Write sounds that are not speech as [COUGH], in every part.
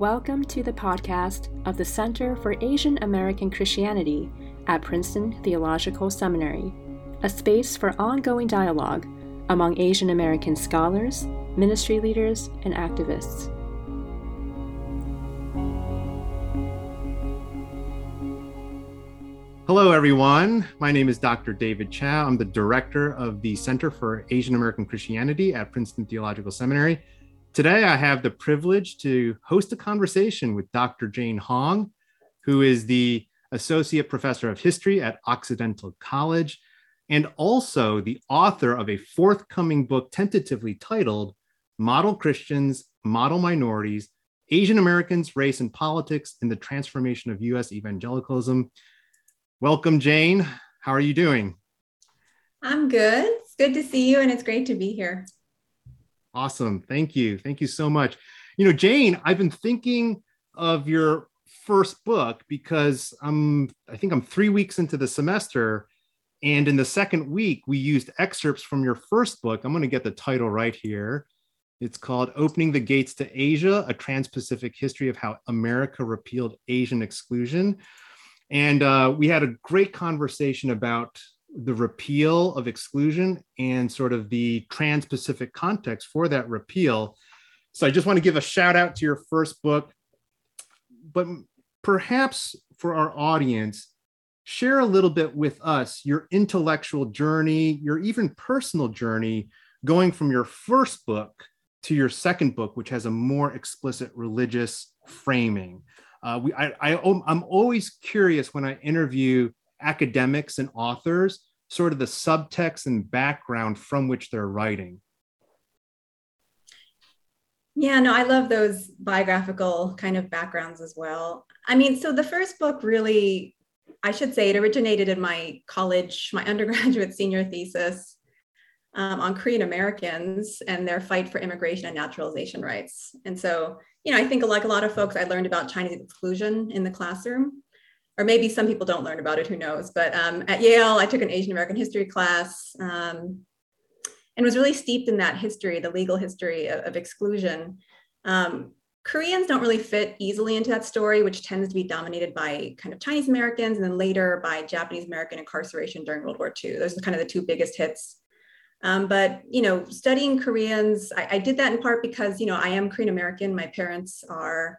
Welcome to the podcast of the Center for Asian American Christianity at Princeton Theological Seminary, a space for ongoing dialogue among Asian American scholars, ministry leaders, and activists. Hello, everyone. My name is Dr. David Chao. I'm the director of the Center for Asian American Christianity at Princeton Theological Seminary. Today, I have the privilege to host a conversation with Dr. Jane Hong, who is the Associate Professor of History at Occidental College and also the author of a forthcoming book tentatively titled Model Christians, Model Minorities, Asian Americans, Race and Politics in the Transformation of US Evangelicalism. Welcome, Jane. How are you doing? I'm good. It's good to see you, and it's great to be here. Awesome. Thank you. Thank you so much. You know, Jane, I've been thinking of your first book because I'm I think I'm 3 weeks into the semester and in the second week we used excerpts from your first book. I'm going to get the title right here. It's called Opening the Gates to Asia: A Trans-Pacific History of How America Repealed Asian Exclusion. And uh, we had a great conversation about the repeal of exclusion and sort of the trans Pacific context for that repeal. So I just want to give a shout out to your first book, but perhaps for our audience, share a little bit with us your intellectual journey, your even personal journey going from your first book to your second book, which has a more explicit religious framing. Uh, we, I, I, I'm always curious when I interview academics and authors, sort of the subtext and background from which they're writing. Yeah, no, I love those biographical kind of backgrounds as well. I mean, so the first book really, I should say, it originated in my college, my [LAUGHS] undergraduate senior thesis um, on Korean Americans and their fight for immigration and naturalization rights. And so, you know, I think like a lot of folks, I learned about Chinese exclusion in the classroom or maybe some people don't learn about it, who knows? But um, at Yale, I took an Asian American history class um, and was really steeped in that history, the legal history of, of exclusion. Um, Koreans don't really fit easily into that story, which tends to be dominated by kind of Chinese Americans and then later by Japanese American incarceration during World War II. Those are kind of the two biggest hits. Um, but you know, studying Koreans, I, I, did that in part because you know I am Korean American. My parents are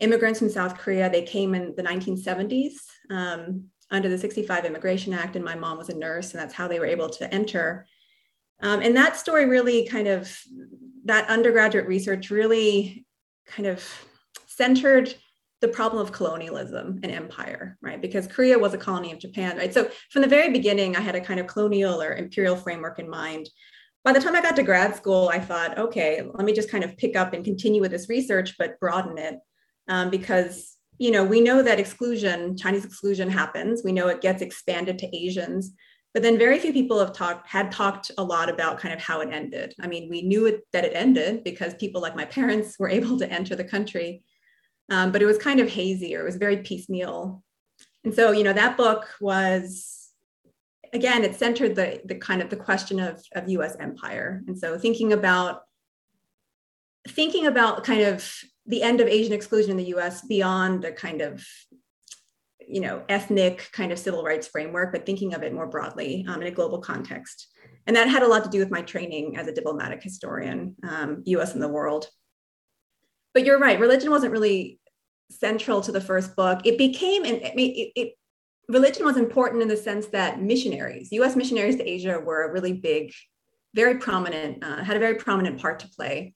immigrants from South Korea. They came in the 1970s um, under the 65 Immigration Act, and my mom was a nurse, and that's how they were able to enter. Um, and that story really kind of, that undergraduate research really kind of centered the problem of colonialism and empire, right? Because Korea was a colony of Japan, right? So from the very beginning, I had a kind of colonial or imperial framework in mind. By the time I got to grad school, I thought, okay, let me just kind of pick up and continue with this research, but broaden it um, because you know we know that exclusion chinese exclusion happens we know it gets expanded to asians but then very few people have talked had talked a lot about kind of how it ended i mean we knew it, that it ended because people like my parents were [LAUGHS] able to enter the country um, but it was kind of hazy or it was very piecemeal. And so you know that book was again it centered the the kind of the question of of us empire. And so thinking about thinking about kind of the end of Asian exclusion in the US beyond a kind of you know ethnic kind of civil rights framework but thinking of it more broadly um, in a global context. And that had a lot to do with my training as a diplomatic historian um, us and the world but you're right religion wasn't really central to the first book it became and I mean, it, it, religion was important in the sense that missionaries us missionaries to asia were a really big very prominent uh, had a very prominent part to play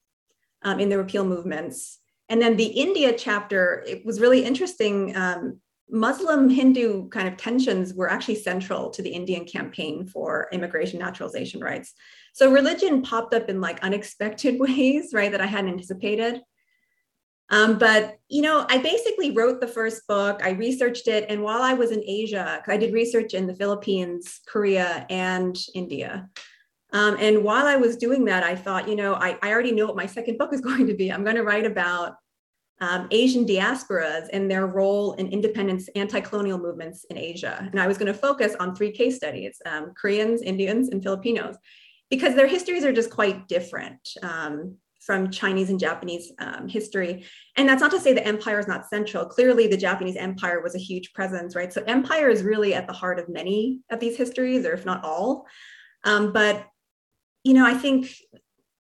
um, in the repeal movements and then the India chapter, it was really interesting. Um, Muslim Hindu kind of tensions were actually central to the Indian campaign for immigration naturalization rights. So religion popped up in like unexpected [LAUGHS] ways, right, that I hadn't anticipated. Um, but you know, I basically wrote the first book. I researched it, and while I was in Asia, I did research in the Philippines, Korea, and India. Um, and while I was doing that, I thought, you know, I, I already know what my second book is [LAUGHS] going to be. I'm going to write about um, Asian diasporas and their role in independence anti-colonial movements in Asia. And I was going to focus on three case studies, um, Koreans, Indians, and Filipinos. because their histories are just quite different um, from Chinese and Japanese um, history. And that's not to say the empire is not central. Clearly, the Japanese empire was a huge presence, right? So, empire is really at the heart of many of these histories, or if not all. Um, but, you know, I think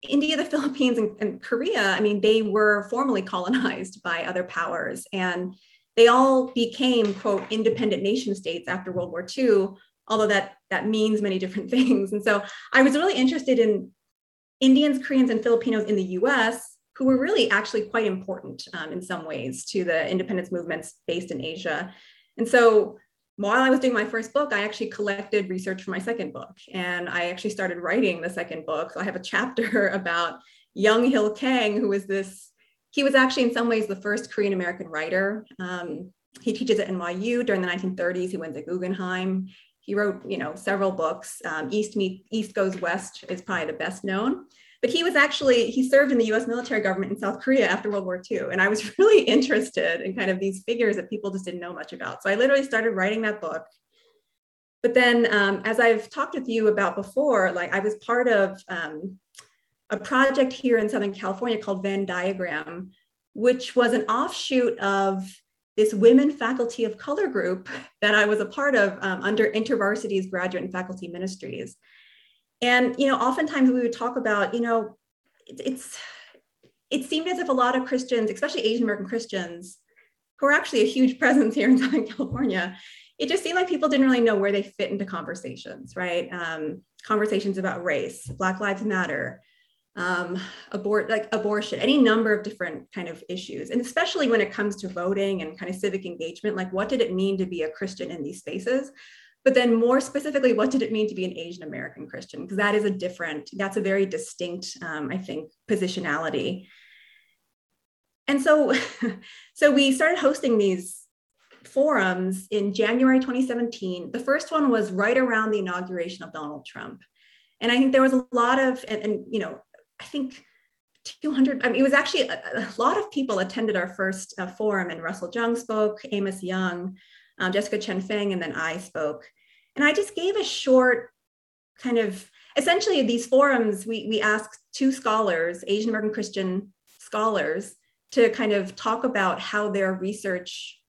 India, the [LAUGHS] Philippines, and, and, Korea, I mean, they were formally colonized by other powers. And they all became, quote, independent nation states after World War II, although that, that means many different [LAUGHS] things. And so I was really interested in Indians, Koreans, and Filipinos in the US who were really actually quite important um, in some ways to the independence movements based in Asia. And so while I was doing my first book, I actually collected research for my second book. And I actually started writing the second book. So I have a chapter [LAUGHS] about Younghill Kang, who was this, he was actually in some ways the first Korean American writer. Um, he teaches at NYU during the 1930s. He went to Guggenheim. He wrote, you know, several books. Um, East Meet, East Goes West is probably the best known. But he was actually, he served in the US military government in South Korea after World War II. And I was [LAUGHS] really interested in kind of these figures that people just didn't know much about. So I literally started writing that book. But then, um, as I've talked with you about before, like I was part of um, a project here in Southern California called Venn Diagram, which was an offshoot of this women faculty of color group that I was a part of um, under InterVarsity's graduate and faculty ministries. And, you know, oftentimes we would talk about, you know, it, it's, it seemed as if a lot of Christians, especially Asian American Christians, who are actually a huge [LAUGHS] presence here in Southern California, it just seemed like people didn't really know where they fit into conversations, right? Um, conversations about race, Black Lives Matter, um, abort like abortion, any number of different kind of issues, and especially when it comes to voting and kind of civic engagement, like what did it mean to be a Christian in these spaces? but then more specifically what did it mean to be an asian american christian? Because that is a different that's a very distinct um, i think positionality. And so [LAUGHS] so we started hosting these forums in january 2017 the first one was right around the inauguration of donald trump. And i think there was a lot of and, and you know i think 200 i mean it was actually a, a lot of people attended our first uh, forum and russell jeung spoke amos yong um, jessica chen feng and then i spoke and I just gave a short kind of essentially these forums, we, we asked two scholars, Asian American Christian scholars, to kind of talk about how their research,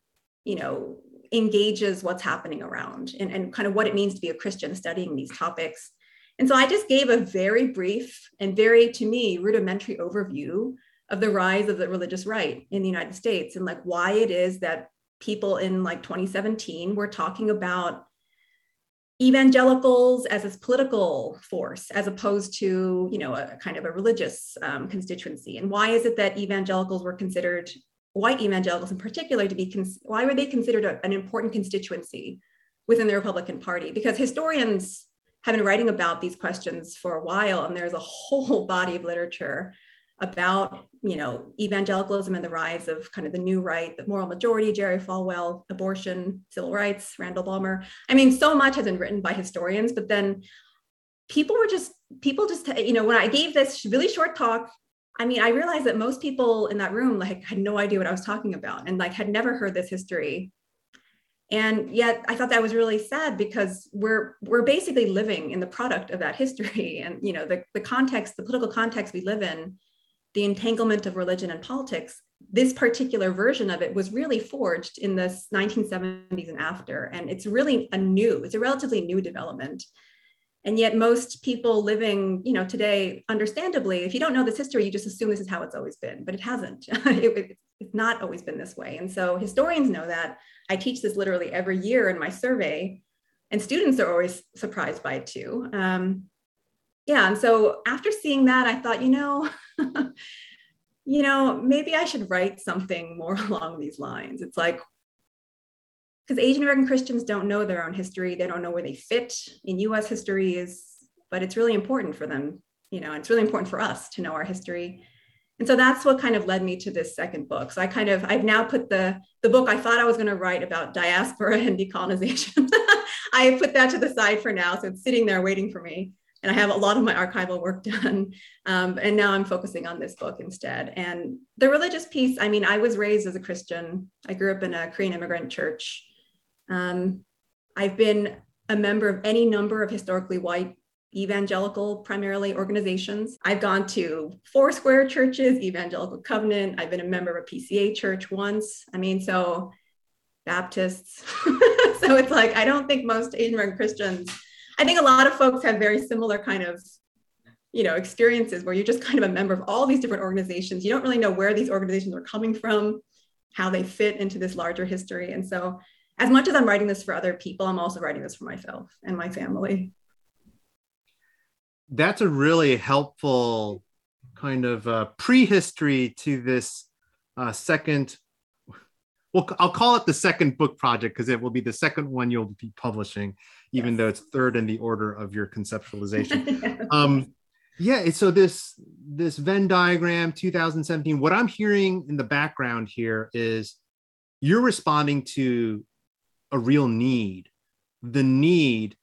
you know, engages what's happening around and, and kind of what it means to be a Christian studying these topics. And so I just gave a very brief and very, to me, rudimentary overview of the rise of the religious right in the United States and like why it is that people in like 2017 were talking about evangelicals as a political force as opposed to you know a kind of a religious um, constituency. And why is it that evangelicals were considered white evangelicals in particular to be cons- why were they considered a, an important constituency within the republican party? Because historians have been writing about these questions for a while and there's a [LAUGHS] whole body of literature about you know evangelicalism and the rise of kind of the new right the moral majority jerry falwell abortion civil rights randall balmer i mean so much has been written by historians but then people were just people just you know when i gave this really short talk i mean i realized that most people in that room like had no idea what i was talking about and like had never heard this history and yet i thought that was really sad because we're we're basically living in the product of that history [LAUGHS] and you know the, the context the political context we live in the entanglement of religion and politics, this particular version of it was really forged in the 1970s and after. And it's really a new, it's a relatively new development. And yet most people living, you know, today, understandably, if you don't know this history, you just assume this is how it's always been, but it hasn't. [LAUGHS] it, it's not always been this way. And so historians know that. I teach this literally every year in my survey, and students are always surprised by it too. Um, yeah, and so after seeing that, I thought, you know, [LAUGHS] you know, maybe I should write something more [LAUGHS] along these lines. It's like, because Asian American Christians don't know their own history, they don't know where they fit in US history is, but it's really important for them, you know, it's really important for us to know our history. And so that's what kind of led me to this second book. So I kind of, I've now put the, the book I thought I was going to write about diaspora and decolonization. [LAUGHS] I put that to the side for now. So it's sitting there waiting for me and I have a lot of my archival work [LAUGHS] done. Um, and now I'm focusing on this book instead. And the religious piece, I mean, I was raised as a Christian. I grew up in a Korean immigrant church. Um, I've been a member of any number of historically white evangelical primarily organizations. I've gone to Foursquare churches, Evangelical Covenant. I've been a member of a PCA church once. I mean, so Baptists. [LAUGHS] so it's like, I don't think most Asian American Christians, I think a lot of folks have very similar kind of you know experiences where you're just kind of a member of all these different organizations you don't really know where these organizations are coming from how they fit into this larger history and so as much as i'm writing this for other people i'm also writing this for myself and my family that's a really helpful kind of uh, prehistory to this uh, second well i'll call it the second book project because it will be the second one you'll be publishing even yes. though it's third in the order of your conceptualization [LAUGHS] um, yeah so this this venn diagram 2017 what i'm hearing in the background here is you're responding to a real need the need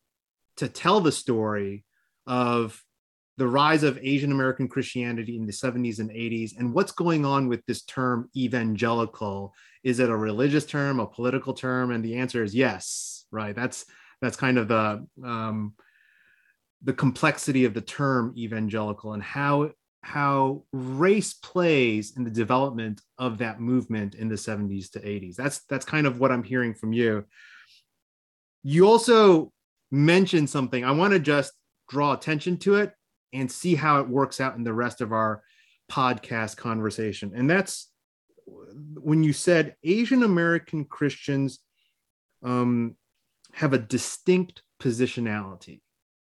to tell the story of the rise of Asian American Christianity in the 70s and 80s and what's going on with this term evangelical. Is it a religious term, a political term? And the answer is yes, right? That's that's kind of the um, the complexity of the term evangelical and how how race plays in the development of that movement in the 70s to 80s. That's that's kind of what I'm hearing from you. You also mentioned something. I want to just draw attention to it and see how it works out in the rest of our podcast conversation. And that's when you said Asian American Christians um, have a distinct positionality.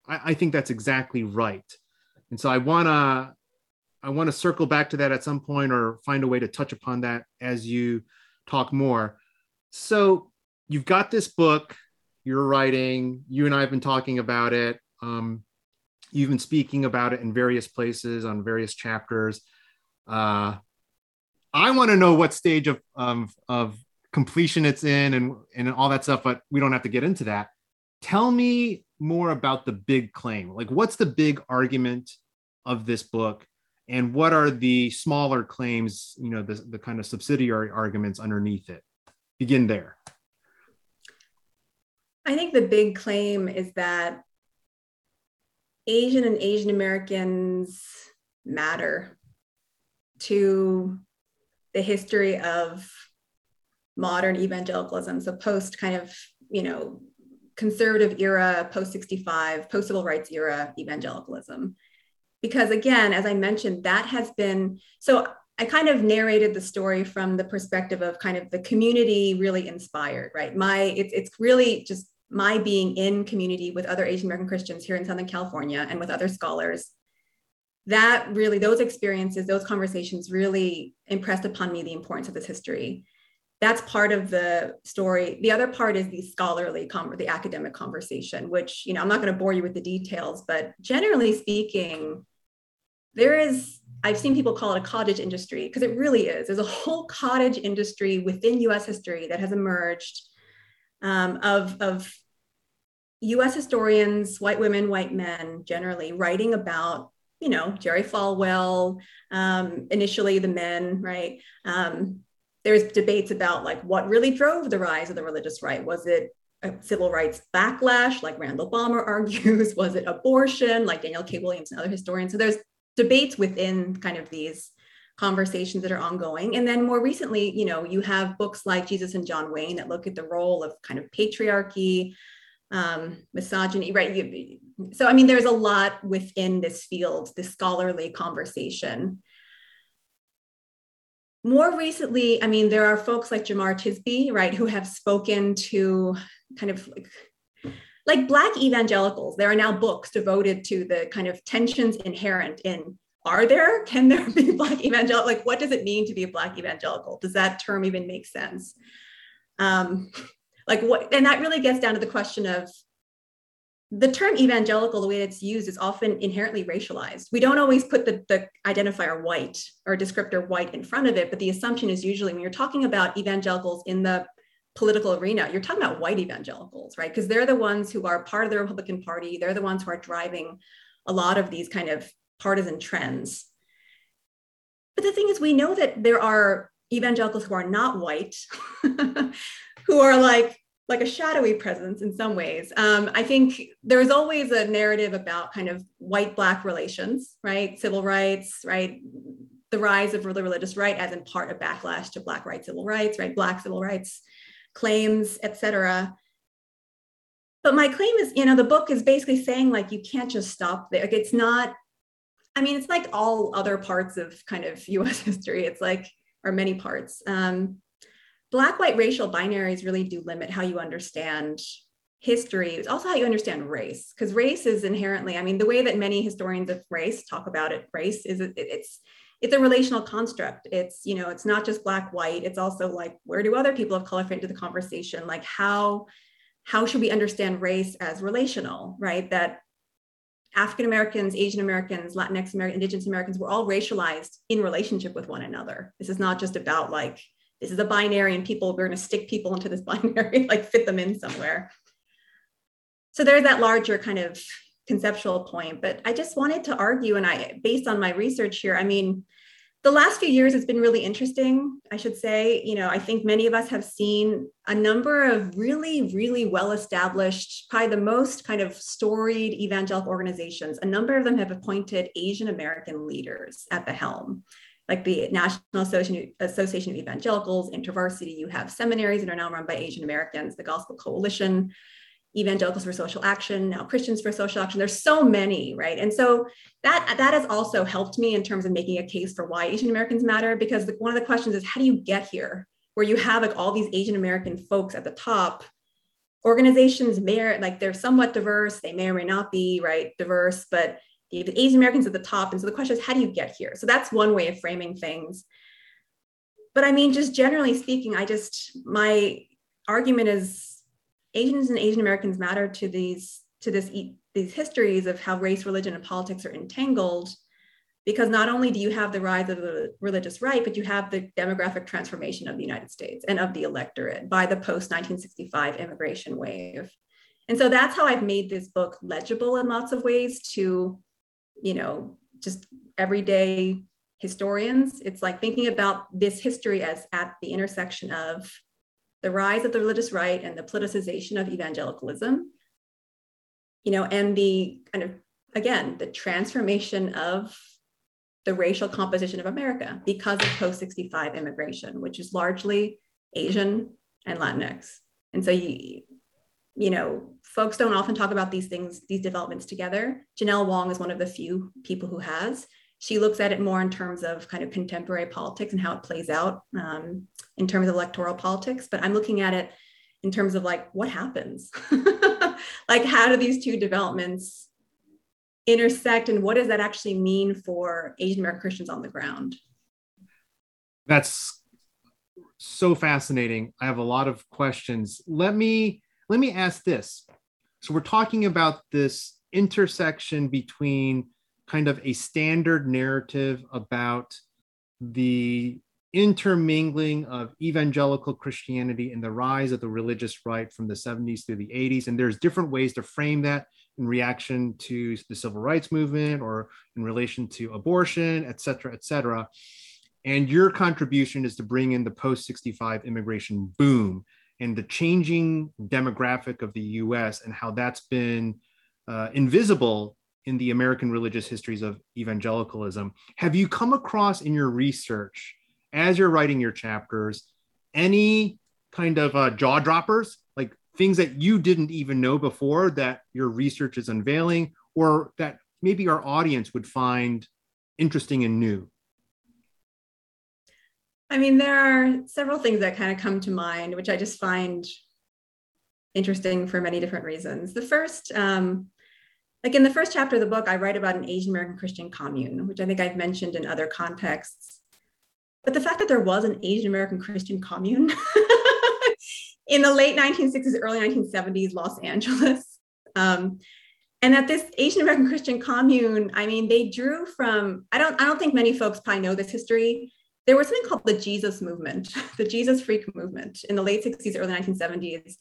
I, I think that's exactly right. And so I want to I want to circle back to that at some point or find a way to touch upon that as you talk more. So you've got this book you're writing. You and I have been talking about it. Um, you've been speaking about it in various places on various chapters. Uh, I want to know what stage of, of, of completion it's in and, and all that stuff, but we don't have to get into that. Tell me more about the big claim. Like, what's the big argument of this book? And what are the smaller claims, you know, the, the kind of subsidiary arguments underneath it? Begin there. I think the big claim is that Asian and Asian Americans matter to the history of modern evangelicalism. So post kind of, you know, conservative era, post 65, post civil rights era evangelicalism. Because again, as I mentioned, that has been so I kind of narrated the story from the perspective of kind of the community really inspired, right? My it's it's really just my being in community with other Asian American Christians here in Southern California and with other scholars, that really, those experiences, those conversations really impressed upon me the importance of this history. That's part of the story. The other part is the scholarly, the academic conversation, which, you know, I'm not going to bore you with the details, but generally speaking, there is I've seen people call it a cottage industry because it really is. There's a whole cottage industry within US history that has emerged um, of, of US historians, white women, white men generally, writing about, you know, Jerry Falwell, um, initially the men, right? Um, there's debates about like what really drove the rise of the religious right. Was it a civil rights backlash, like Randall Balmer [LAUGHS] argues? Was it abortion, like Daniel K. Williams and other historians? So there's debates within kind of these conversations that are ongoing. And then more recently, you know, you have books like Jesus and John Wayne that look at the role of kind of patriarchy, um, misogyny, right? You, so, I mean, there's a lot within this field, this scholarly conversation. More recently, I mean, there are folks like Jemar Tisby, right, who have spoken to kind of like, like Black evangelicals. There are now books devoted to the kind of tensions inherent in are there? Can there be [LAUGHS] Black evangelical? Like, what does it mean to be a Black evangelical? Does that term even make sense? Um, like what and that really gets down to the question of the term evangelical the way it's used is often inherently racialized. We don't always put the, the identifier white or descriptor white in front of it but the assumption is usually when you're talking about evangelicals in the political arena you're talking about white evangelicals right? Because they're the ones who are part of the republican party. They're the ones who are driving a lot of these kind of partisan trends. But the thing is we know that there are evangelicals who are not white [LAUGHS] who are like like a shadowy presence in some ways. Um, I think there's always a narrative about kind of white black relations, right? Civil rights, right? The rise of the religious right as in part a backlash to black rights, civil rights, right? Black civil rights claims, etc. But my claim is, you know, the book is basically saying like you can't just stop there. Like it's not. I mean, it's like all other parts of kind of [LAUGHS] U.S. history. It's like or many parts. Um, black white racial binaries really do limit how you understand history. It's also how you understand race because race is inherently i mean the way that many historians of race talk about it race is it, it's it's a relational construct. It's you know it's not just black white. It's also like where do other people of color fit into the conversation? Like how how should we understand race as relational right? That african americans asian americans latinx americans indigenous americans were all racialized in relationship with one another. This is not just about like this is a binary and people we're going to stick people into this [LAUGHS] binary like fit them in somewhere. So there's that larger kind of conceptual point but i just wanted to argue and i based on my research here i mean the last few years has been really interesting i should say. You know i think many of us have seen a number of really really well established probably the most kind of storied evangelical organizations. A number of them have appointed asian american leaders at the helm like the National Association, of Evangelicals, InterVarsity, you have seminaries that are now run by Asian Americans, the Gospel Coalition, Evangelicals for Social Action, now Christians for Social Action. There's so many, right? And so that that has also helped me in terms of making a case for why Asian Americans matter, because the, one of the questions is how do you get here, where you have like all these Asian American folks at the top organizations may like they're somewhat diverse they may or may not be right diverse but the Asian Americans at the top. And so the question is, how do you get here? So that's one way of framing things. But I mean, just generally speaking, I just, my argument is Asians and Asian Americans matter to these, to this, these histories of how race, religion, and politics are entangled because not only do you have the rise of the religious right, but you have the demographic transformation of the United States and of the electorate by the post 1965 immigration wave. And so that's how I've made this book legible in lots of ways to you know, just everyday historians. It's like thinking about this history as at the intersection of the rise of the religious right and the politicization of evangelicalism, you know, and the kind of, again, the transformation of the racial composition of America because of post 65 immigration, which is largely Asian and Latinx. And so you, you know, folks don't often talk about these things, these developments together. Janelle Wong is one of the few people who has. She looks at it more in terms of kind of contemporary politics and how it plays out um, in terms of electoral politics. But I'm looking at it in terms of like what happens, [LAUGHS] like how do these two developments intersect, and what does that actually mean for Asian American Christians on the ground? That's so fascinating. I have a lot of questions. Let me let me ask this. So we're talking about this intersection between kind of a standard narrative about the intermingling of evangelical Christianity and the rise of the religious right from the 70s through the 80s. And there's different ways to frame that in reaction to the civil rights movement or in relation to abortion, et cetera, et cetera. And your contribution is to bring in the post 65 immigration boom and the changing demographic of the US and how that's been uh, invisible in the American religious histories of evangelicalism. Have you come across in your research, as you're writing your chapters, any kind of uh, jaw droppers, like things that you didn't even know before that your research is unveiling, or that maybe our audience would find interesting and new? I mean, there are several things that kind of come to mind, which I just find interesting for many different reasons. The first, um, like in the first chapter of the book, I write about an Asian American Christian commune, which I think I've mentioned in other contexts. But the fact that there was an Asian American Christian commune [LAUGHS] in the late 1960s, early 1970s, Los Angeles, um, and that this Asian American Christian commune, I mean, they drew from. I don't. I don't think many folks probably know this history there was something called the Jesus movement, [LAUGHS] the Jesus freak movement in the late 60s, early 1970s,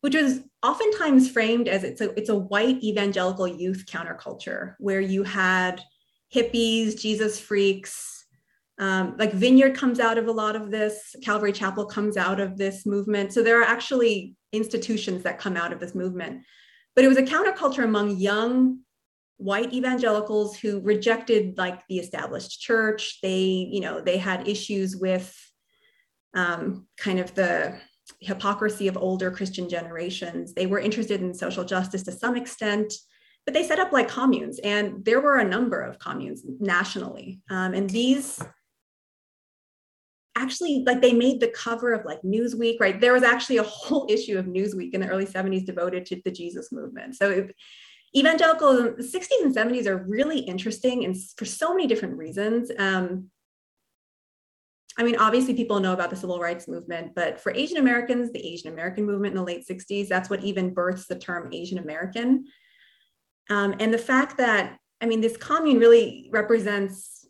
which was oftentimes framed as it's a, it's a white evangelical youth counterculture where you had hippies, Jesus freaks, Um, like Vineyard comes out of a lot of this, Calvary Chapel comes out of this movement. So there are actually institutions that come out of this movement. But it was a counterculture among young white evangelicals who rejected like the established church. They, you know, they had issues with um, kind of the hypocrisy of older Christian generations. They were interested in social justice to some extent, but they set up like communes, and there were a number of communes nationally. Um, and these actually like they made the cover of like Newsweek, right? There was actually a whole [LAUGHS] issue of Newsweek in the early 70s devoted to the Jesus movement. So if, evangelicalism, the 60s and 70s are really interesting and for so many different reasons. Um, I mean, obviously people know about the civil rights movement, but for Asian Americans, the Asian American movement in the late 60s, that's what even births the term Asian American. Um, and the fact that, I mean, this commune really represents,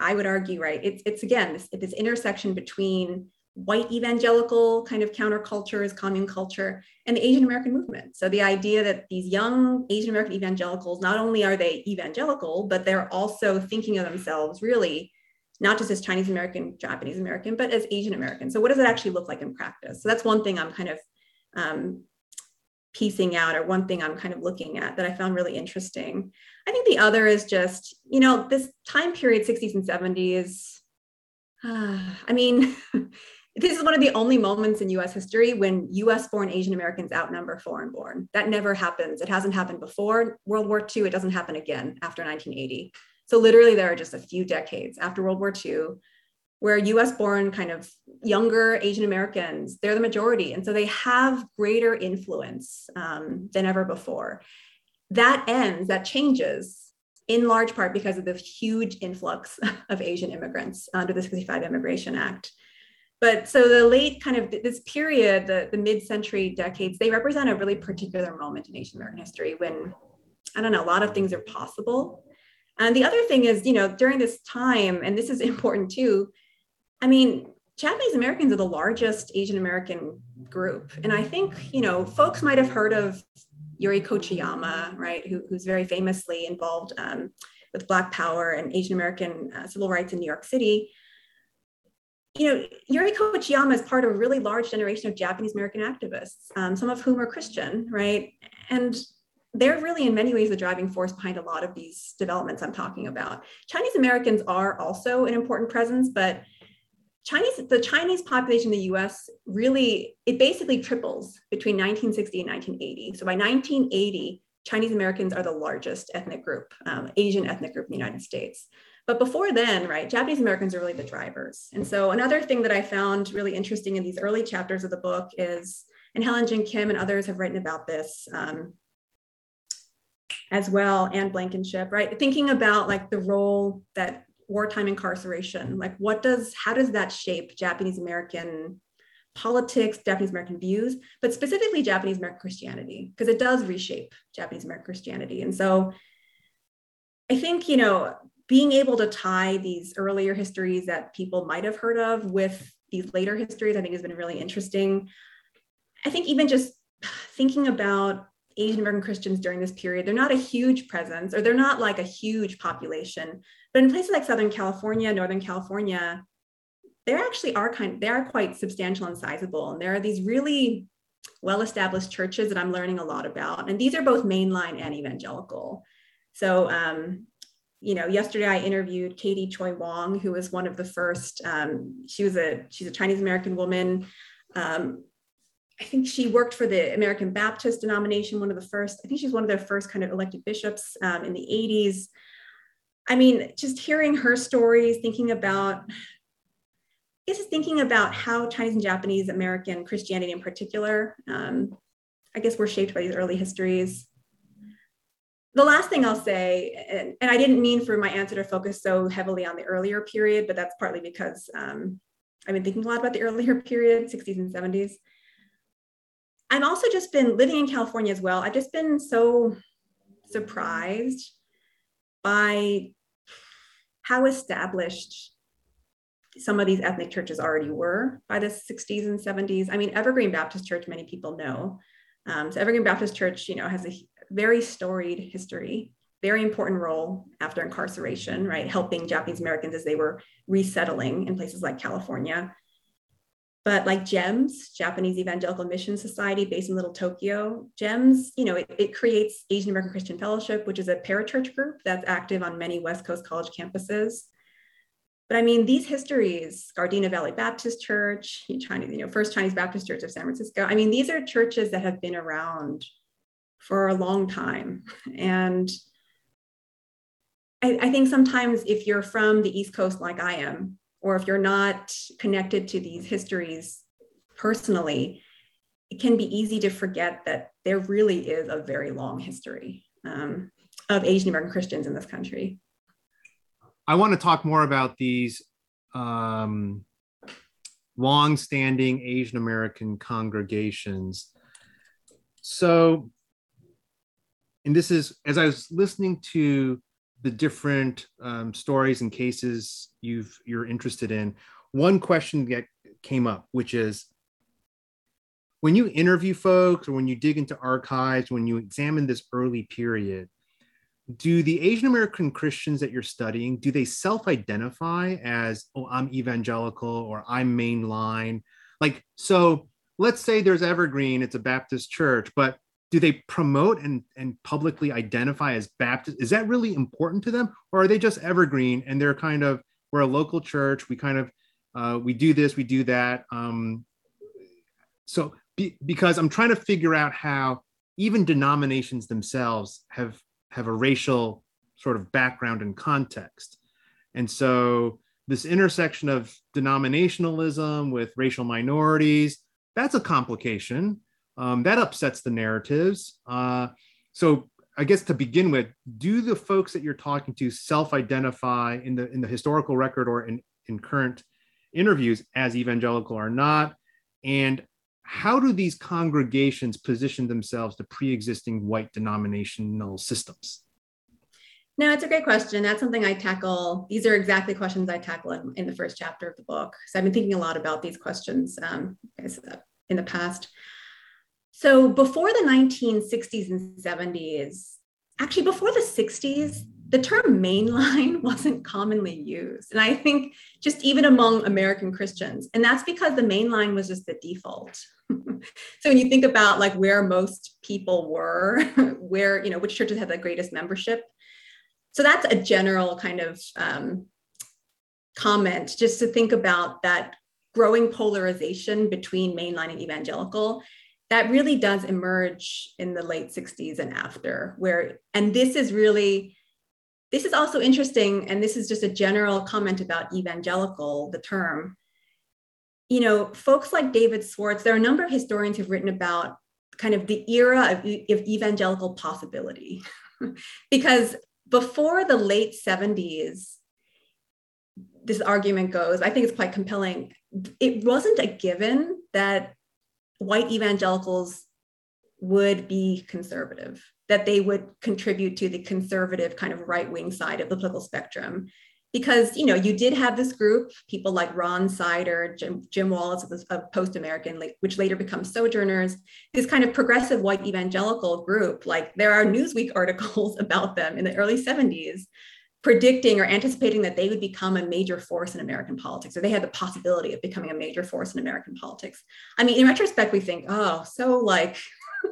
I would argue, right? It's, it's again, this, this intersection between white evangelical kind of countercultures, commune culture, and the Asian American movement. So the idea that these young Asian American evangelicals, not only are they evangelical, but they're also thinking of themselves really not just as Chinese American, Japanese American, but as Asian American. So what does it actually look like in practice? So that's one thing I'm kind of um, piecing out or one thing I'm kind of looking at that I found really interesting. I think the other is just, you know, this time period, 60s and 70s. Uh, [SIGHS] I mean, [LAUGHS] this is one of the only moments in US history when US born Asian Americans outnumber foreign born. That never happens. It hasn't happened before World War II. It doesn't happen again after 1980. So literally, there are just a few decades after World War II where US born kind of younger Asian Americans, they're the majority. And so they have greater influence um, than ever before. That ends, that changes in large part because of the huge influx [LAUGHS] of Asian immigrants under the 65 Immigration Act. But so the late kind of this period, the, the mid century decades, they represent a really particular moment in Asian American history when, I don't know, a lot of things are possible and the other thing is, you know, during this time, and this is [LAUGHS] important too, I mean, Japanese Americans are the largest Asian American group. And I think, you know, folks might have heard of Yuri Kochiyama, right, Who, who's very famously involved um, with Black Power and Asian American uh, civil rights in New York City. You know, Yuri Kochiyama is part of a really large generation of Japanese American activists, um, some of whom are Christian, right? And they're really in many ways the driving force behind a lot of these developments I'm talking about. Chinese Americans are also an important presence, but Chinese, the Chinese population in the US really, it basically triples between 1960 and 1980. So by 1980, Chinese Americans are the largest ethnic group, um, Asian ethnic group in the United States. But before then, right, Japanese Americans are really the drivers. And so another thing that I found really interesting in these early chapters of the book is, and Helen Jin Kim and others have written about this, um, as well and blankenship right thinking about like the role that wartime incarceration like what does how does that shape japanese american politics japanese american views but specifically japanese american christianity because it does reshape japanese american christianity and so i think you know being able to tie these earlier histories that people might have heard of with these later histories i think has been really interesting i think even just thinking about Asian American Christians during this period, they're not a huge presence or they're not like a huge population. But in places like Southern California, Northern California, they actually are kind they are quite substantial and sizable. And there are these really well-established churches that I'm learning a lot about. And these are both mainline and evangelical. So um, you know, yesterday I interviewed Katie Choi Wong, who was one of the first. Um, she was a she's a Chinese American woman um, I think she worked for the American Baptist denomination, one of the first, I think she's one of their first kind of elected bishops um, in the 80s. I mean, just hearing her stories, thinking about, I guess thinking about how Chinese and Japanese American Christianity in particular, um, I guess were shaped by these early histories. The last thing I'll say, and, and, I didn't mean for my answer to focus so heavily on the earlier period, but that's partly because um, I've been thinking a lot about the earlier [LAUGHS] period, 60s and 70s. I've also just been living in California as well. I've just been so surprised by how established some of these ethnic churches already were by the 60s and 70s. I mean, Evergreen Baptist Church, many people know. Um, so Evergreen Baptist Church, you know, has a very storied history very important role after incarceration, right? Helping Japanese Americans as they were resettling in places like California. But like GEMS, Japanese Evangelical Mission Society based in Little Tokyo, GEMS, you know, it, it creates Asian American Christian Fellowship, which is a parachurch group that's active on many West Coast college campuses. But I mean, these histories, Gardena Valley Baptist Church, Chinese, you know, First Chinese Baptist Church of San Francisco. I mean, these are churches that have been around for a long time. And I, I think sometimes if you're from the East Coast like I am, or if you're not connected to these histories personally, it can be easy to forget that there really is a very long history um, of Asian American Christians in this country. I want to talk more about these um, long-standing Asian American congregations. So, and this is as I was listening to the different um, stories and cases you've you're interested in, one question that came up, which is when you interview folks or when you dig into archives, when you examine this early period, do the Asian American Christians that you're studying, do they self-identify as, oh, I'm evangelical or I'm mainline? Like, so let's say there's Evergreen, it's a Baptist church, but do they promote and, and publicly identify as Baptist? Is that really important to them? Or are they just Evergreen and they're kind of, we're a local church, we kind of, uh, we do this, we do that. Um, so be, because I'm trying to figure out how even denominations themselves have have a racial sort of background and context. And so this intersection of denominationalism with racial minorities, that's a complication. Um, that upsets the narratives. Uh, so I guess to begin with, do the folks that you're talking to self-identify in the in the historical record or in, in current interviews as evangelical or not? And how do these congregations position themselves to pre-existing white denominational systems? No, it's a great question. That's something I tackle. These are exactly questions I tackle in, in the first chapter of the book. So I've been thinking a lot about these questions um, in the past. So before the 1960s and 70s, actually before the 60s, the term mainline [LAUGHS] wasn't commonly used. And I think just even among American Christians, and that's because the mainline was just the default. [LAUGHS] so when you think about like where most people were, [LAUGHS] where, you know, which churches had the greatest membership. So that's a general kind of um, comment just to think about that growing polarization between mainline and evangelical that really does emerge in the late 60s and after where and this is really this is also interesting, and this is just a general comment about evangelical, the term. You know, folks like David swartz there are a number of historians who've written about kind of the era of, of evangelical possibility. [LAUGHS] because before the late 70s, this argument goes, I think it's quite compelling. It wasn't a given that white evangelicals would be conservative that they would contribute to the conservative kind of right wing side of the political spectrum. Because you know you did have this group people like ron sider jim, jim wallis of, of post american which later becomes sojourners this kind of progressive white evangelical group like there are newsweek articles [LAUGHS] about them in the early 70s predicting or anticipating that they would become a major force in American politics, or they had the possibility of becoming a major force in American politics. I mean, in retrospect, we think, oh, so like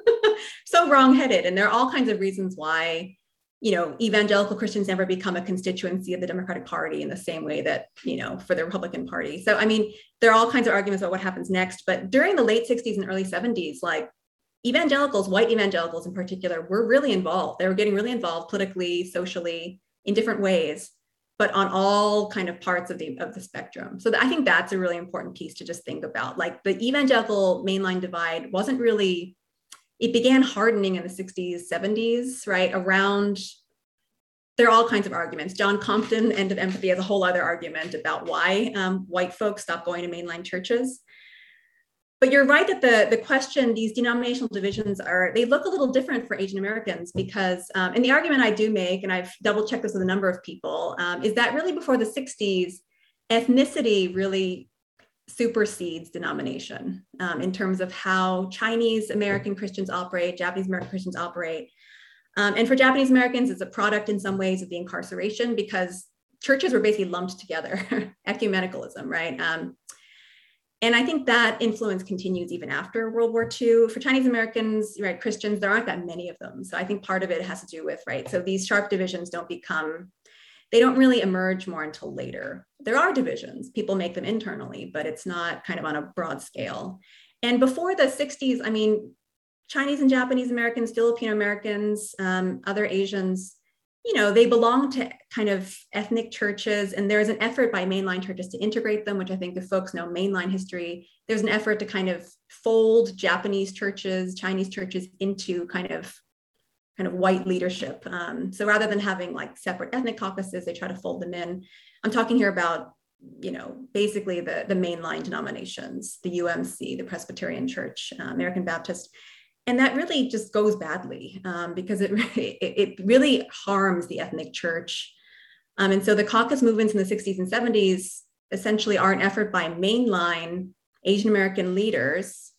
[LAUGHS] so wrongheaded. And there are all kinds of reasons why, you know, evangelical Christians never become a constituency of the Democratic Party in the same way that, you know, for the Republican Party. So, I mean, there are all kinds of arguments about what happens next. But during the late 60s and early 70s, like evangelicals, white evangelicals in particular, were really involved. They were getting really involved politically, socially, in different ways but on all kind of parts of the of the spectrum. So I think that's a really important piece to just think about. Like the evangelical mainline divide wasn't really it began hardening in the 60s, 70s, right? Around, there are all kinds of arguments. John Compton, End of Empathy, has a whole other argument about why um, white folks stopped going to mainline churches. But you're right that the, the question, these denominational divisions are, they look a little different for Asian Americans because, um, and the argument I do make, and I've double checked this with a number of people, um, is that really before the 60s, ethnicity really supersedes denomination um, in terms of how Chinese American Christians operate, Japanese American Christians operate. Um, and for Japanese Americans, it's a product in some ways of the incarceration because churches were basically lumped together, [LAUGHS] ecumenicalism, right? And I think that influence continues even after World War II. For Chinese Americans, right, Christians, there aren't that many of them. So I think part of it has to do with, right, so these sharp divisions don't become, they don't really emerge more until later. There are divisions, people make them internally, but it's not kind of on a broad scale. And before the 60s, I mean, Chinese and Japanese Americans, Filipino Americans, um, other Asians, you know, they belong to kind of ethnic churches, and there's an effort by mainline churches to integrate them, which I think if folks know mainline history, there's an effort to kind of fold Japanese churches, Chinese churches into kind of kind of white leadership. Um, so rather than having like separate ethnic caucuses, they try to fold them in. I'm talking here about, you know, basically the, the mainline denominations, the UMC, the Presbyterian Church, uh, American Baptist and that really just goes badly um, because it, [LAUGHS] it, it really harms the ethnic church. Um, and so the caucus movements in the 60s and 70s essentially are an effort by mainline Asian American leaders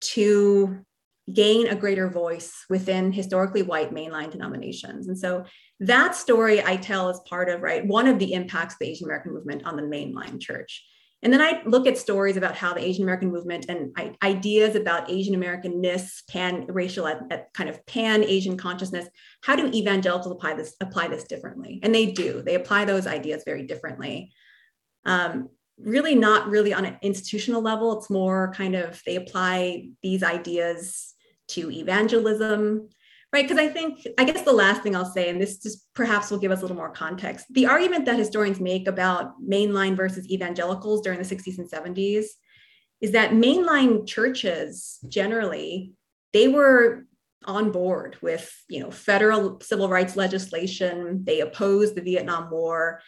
to gain a greater voice within historically white mainline denominations. And so that story I tell as part of, right, one of the impacts of the Asian American movement on the mainline church. And then I look at stories about how the Asian American movement and ideas about Asian Americanness, pan racial, kind of pan Asian consciousness. How do evangelicals apply this apply this differently? And they do. They apply those ideas very differently. Um, really, not really on an institutional level. It's more kind of they apply these ideas to evangelism right? Because I think, I guess the last thing I'll say, and this just perhaps will give us a little more context the argument that historians make about mainline versus evangelicals during the 60s and 70s is that mainline churches generally, they were on board with you know federal civil rights legislation. They opposed the vietnam war.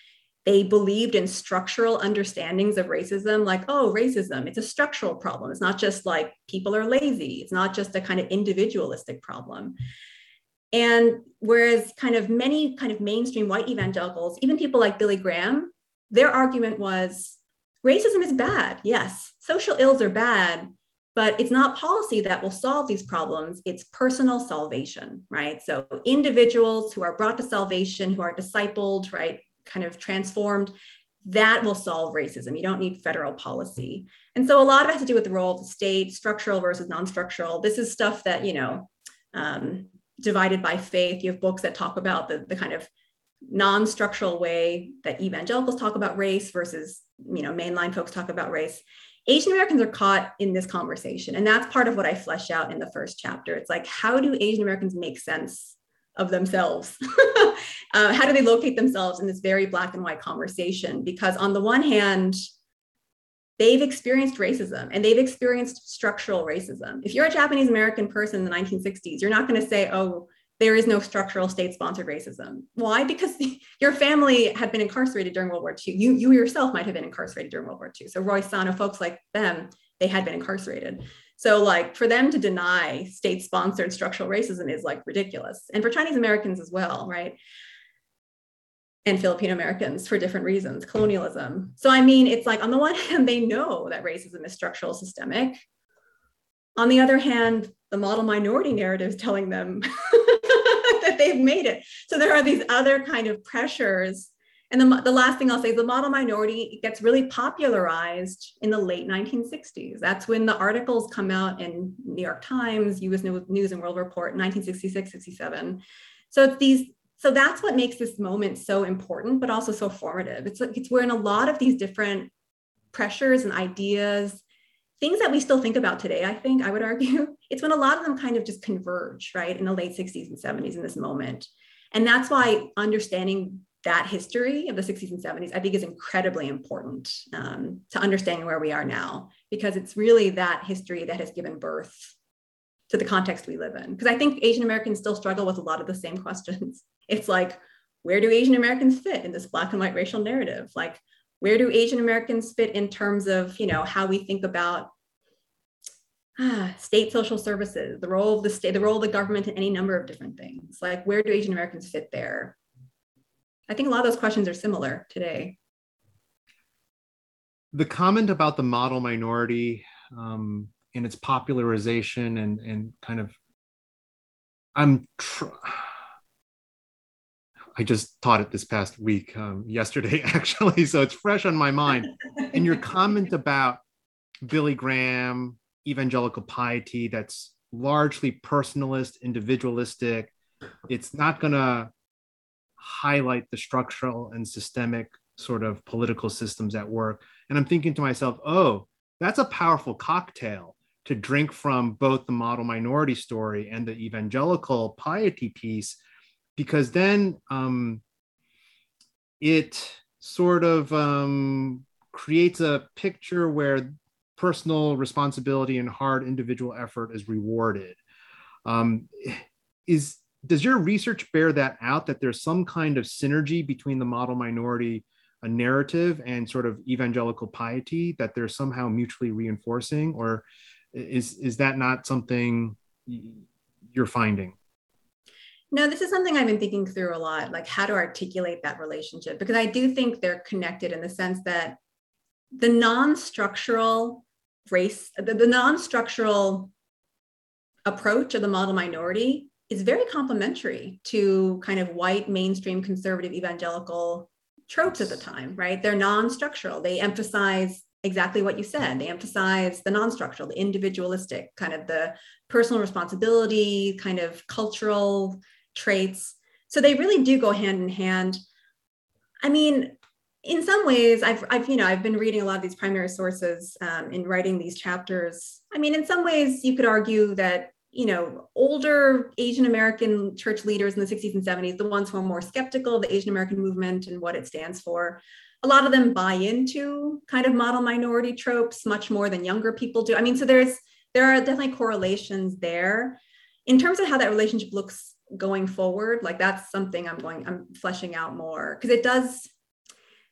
They believed in structural understandings of racism like oh racism it's a structural problem. It's not just like people are lazy. It's not just a kind of individualistic problem and whereas kind of many kind of mainstream white evangelicals, even people like Billy Graham, their argument was racism is bad. Yes, social ills are bad, but it's not policy that will solve these problems. It's personal salvation, right? So individuals who are brought to salvation, who are discipled, right, kind of transformed, that will solve racism. You don't need federal policy. And so a lot of it has to do with the role of the state, structural versus non-structural. This is stuff that, you know, um, divided by faith. You have books that talk about the, the kind of non-structural way that evangelicals talk about race versus you know mainline folks talk about race. Asian americans are caught in this conversation and that's part of what i flesh out in the first chapter. It's like how do asian americans make sense of themselves? [LAUGHS] Uh, how do they locate themselves in this very black and white conversation? Because on the one hand they've experienced racism and they've experienced structural racism. If you're a Japanese American person in the 1960s, you're not going to say, oh, there is no structural state sponsored racism. Why? Because [LAUGHS] your family had been incarcerated during World War II. You, you yourself might have been incarcerated during World War II. So Roy Sano, folks like them, they had been incarcerated. So like for them to deny state sponsored structural racism is like ridiculous. And for Chinese Americans as well, right? And Filipino Americans for different reasons, colonialism. So, I mean, it's like on the one [LAUGHS] hand, they know that racism is structural, systemic. On the other hand, the model minority narrative is telling them [LAUGHS] that they've made it. So, there are these other kind of pressures. And the, the last thing I'll say is the model minority gets really popularized in the late 1960s. That's when the articles come out in New York Times, US News and World Report, 1966, 67. So it's these so that's what makes this moment so important but also so formative. It's like it's where in a lot of these different pressures and ideas things that we still think about today i think i would argue [LAUGHS] it's when a lot of them kind of just converge right in the late 60s and 70s in this moment. And that's why understanding that history of the 60s and 70s i think is incredibly important um, to understanding where we are now because it's really that history that has given birth to the context we live in. Because i think asian americans still struggle with a lot of the same [LAUGHS] questions it's like, where do Asian Americans fit in this black and white racial narrative? Like, where do Asian Americans fit in terms of, you know, how we think about ah, state social services, the role of the state, the role of the government in any number of different things? Like, where do Asian Americans fit there? I think a lot of those questions are similar today. The comment about the model minority um, and its popularization and, and kind of, I'm, I just taught it this past week, um, [LAUGHS] yesterday actually, so it's fresh on my mind. and your comment about Billy Graham, evangelical piety, that's largely personalist, individualistic. It's not going to highlight the structural and systemic sort of political systems at work. And I'm thinking to myself, oh, that's a powerful cocktail to drink from both the model minority story and the evangelical piety piece, because then um, it sort of um, creates a picture where personal responsibility and hard individual effort is rewarded. Um, is does your research bear that out that there's some kind of synergy between the model minority a narrative and sort of evangelical piety that they're somehow mutually reinforcing or is is that not something you're finding no this is something i've been thinking through a lot like how to articulate that relationship because i do think they're connected in the sense that the non-structural race the, the non-structural approach of the model minority is very complementary to kind of white mainstream conservative evangelical tropes at the time, right? They're non-structural. They emphasize exactly what you said. They emphasize the non-structural, the individualistic, kind of the personal responsibility, kind of cultural traits. So they really do go hand in hand. I mean, in some ways, I've, I've, you know, I've been reading a lot of these primary sources um, in writing these chapters. I mean, in some ways, you could argue that you know, older Asian American church leaders in the 60s and 70s, the ones who are more skeptical of the Asian American movement and what it stands for, a lot of them buy into kind of model minority tropes much more than younger people do. I mean, so there's there are definitely correlations there. In terms of how that relationship looks going forward, like that's something I'm going, I'm fleshing out more because it does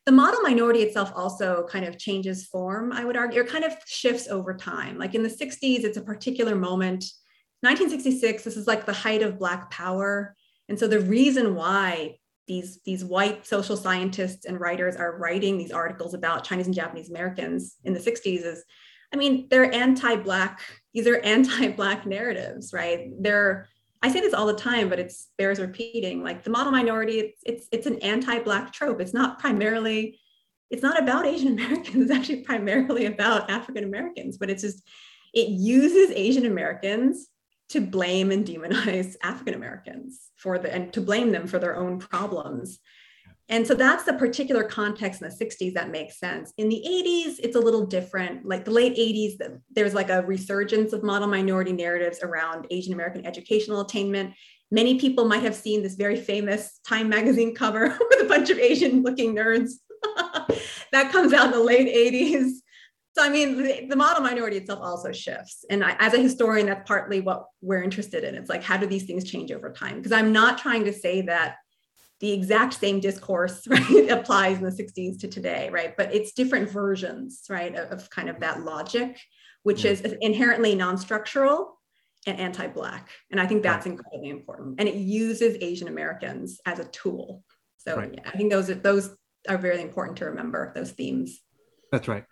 the model minority itself also kind of changes form, I would argue, or kind of shifts over time. Like in the 60s, it's a particular moment 1966, this is like the height of Black power. And so the reason why these, these white social scientists and writers are writing these articles about Chinese and Japanese Americans in the 60s is, I mean, they're anti-Black, these are anti-Black narratives, right? They're, I say this all the time, but it's bears repeating. Like the model minority, it's it's it's an anti-black trope. It's not primarily, it's not about Asian [LAUGHS] Americans. It's actually primarily about African Americans. But it's just, it uses Asian Americans to blame and demonize African Americans for the and to blame them for their own problems. And so that's the particular context in the 60s that makes sense. In the 80s, it's a little different. Like the late 80s, there's like a resurgence of model minority narratives around Asian American educational attainment. Many people might have seen this very famous Time magazine cover [LAUGHS] with a bunch of Asian looking nerds. [LAUGHS] that comes out in the late 80s. So, I mean, the, model minority itself also shifts. And I, as a historian, that's partly what we're interested in. It's like, how do these things change over time? Because I'm not trying to say that the exact same discourse [LAUGHS] right, applies in the 60s to today, right? But it's different versions, right, of, of kind of that logic, which is inherently non structural and anti Black. And I think that's right. incredibly important. And it uses Asian Americans as a tool. So, right. yeah, I think those, those are very important to remember, those themes. That's right.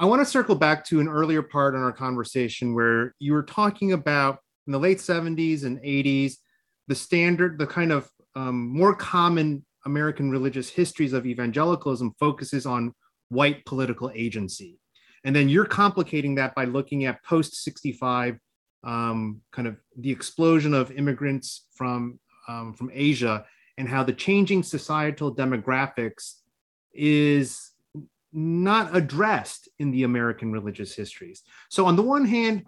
I want to circle back to an earlier part in our conversation where you were talking about in the late 70s and 80s, the standard, the kind of um, more common American religious histories of evangelicalism focuses on white political agency. And then you're complicating that by looking at post 65, um, kind of the explosion of immigrants from, um, from Asia and how the changing societal demographics is not addressed in the American religious histories. So, on the one hand,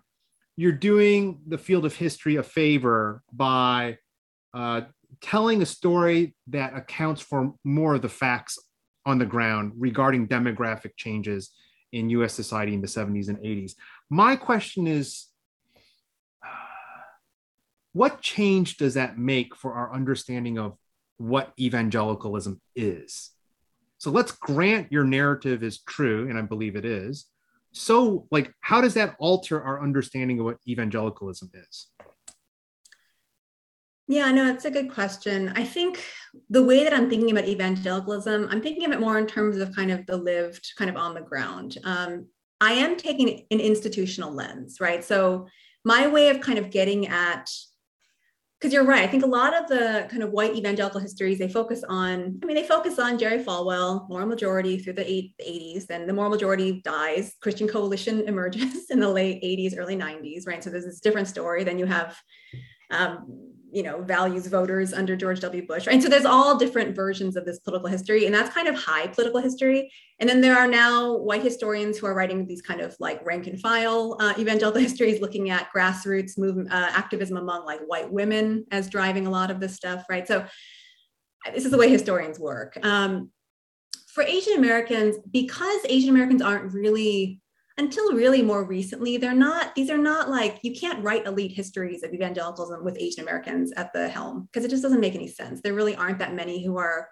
you're doing the field of history a favor by uh, telling a story that accounts for more of the facts on the ground regarding demographic changes in US society in the 70s and 80s. My question is what change does that make for our understanding of what evangelicalism is? So let's grant your narrative is true, and I believe it is. So, like, how does that alter our understanding of what evangelicalism is? Yeah, no, it's a good question. I think the way that I'm thinking about evangelicalism, I'm thinking of it more in terms of kind of the lived, kind of on the ground. Um, I am taking an institutional lens, right? So, my way of kind of getting at because you're right. I think a lot of the kind of white evangelical histories they focus on. I mean, they focus on Jerry Falwell, moral majority through the, eight, 80s. Then the moral majority dies. Christian coalition [LAUGHS] emerges in the late 80s, early 90s, right? So there's this different story. Then you have um, you know values voters under george w. Bush right? And so there's all different versions of this political history and that's kind of high political history. And then there are now white historians who are writing these kind of like rank and file uh, evangelical [LAUGHS] histories looking at grassroots movement uh, activism among like white women as driving a lot of this stuff right? So this is the way historians work. Um, for asian americans because asian americans aren't really until really more recently, they're not, these are not like, you can't write elite histories of evangelicalism with Asian Americans at the helm because it just doesn't make any sense. There really aren't that many who are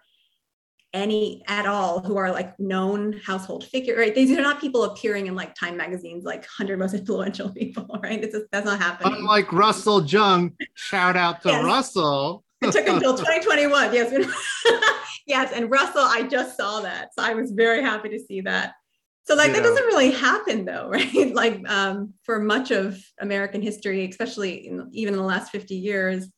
any at all who are like known household figure, right? These are not people appearing in like Time magazine's like 100 most influential [LAUGHS] people, right? It's just, that's not happening. Unlike Russell Jeung, shout out to yes. Russell. it took until [LAUGHS] 2021. Yes. [LAUGHS] yes. And Russell, I just saw that. So I was very happy to see that. So like that doesn't really happen though, [LAUGHS] right? like um, for much of American history, especially in, even in the last 50 years.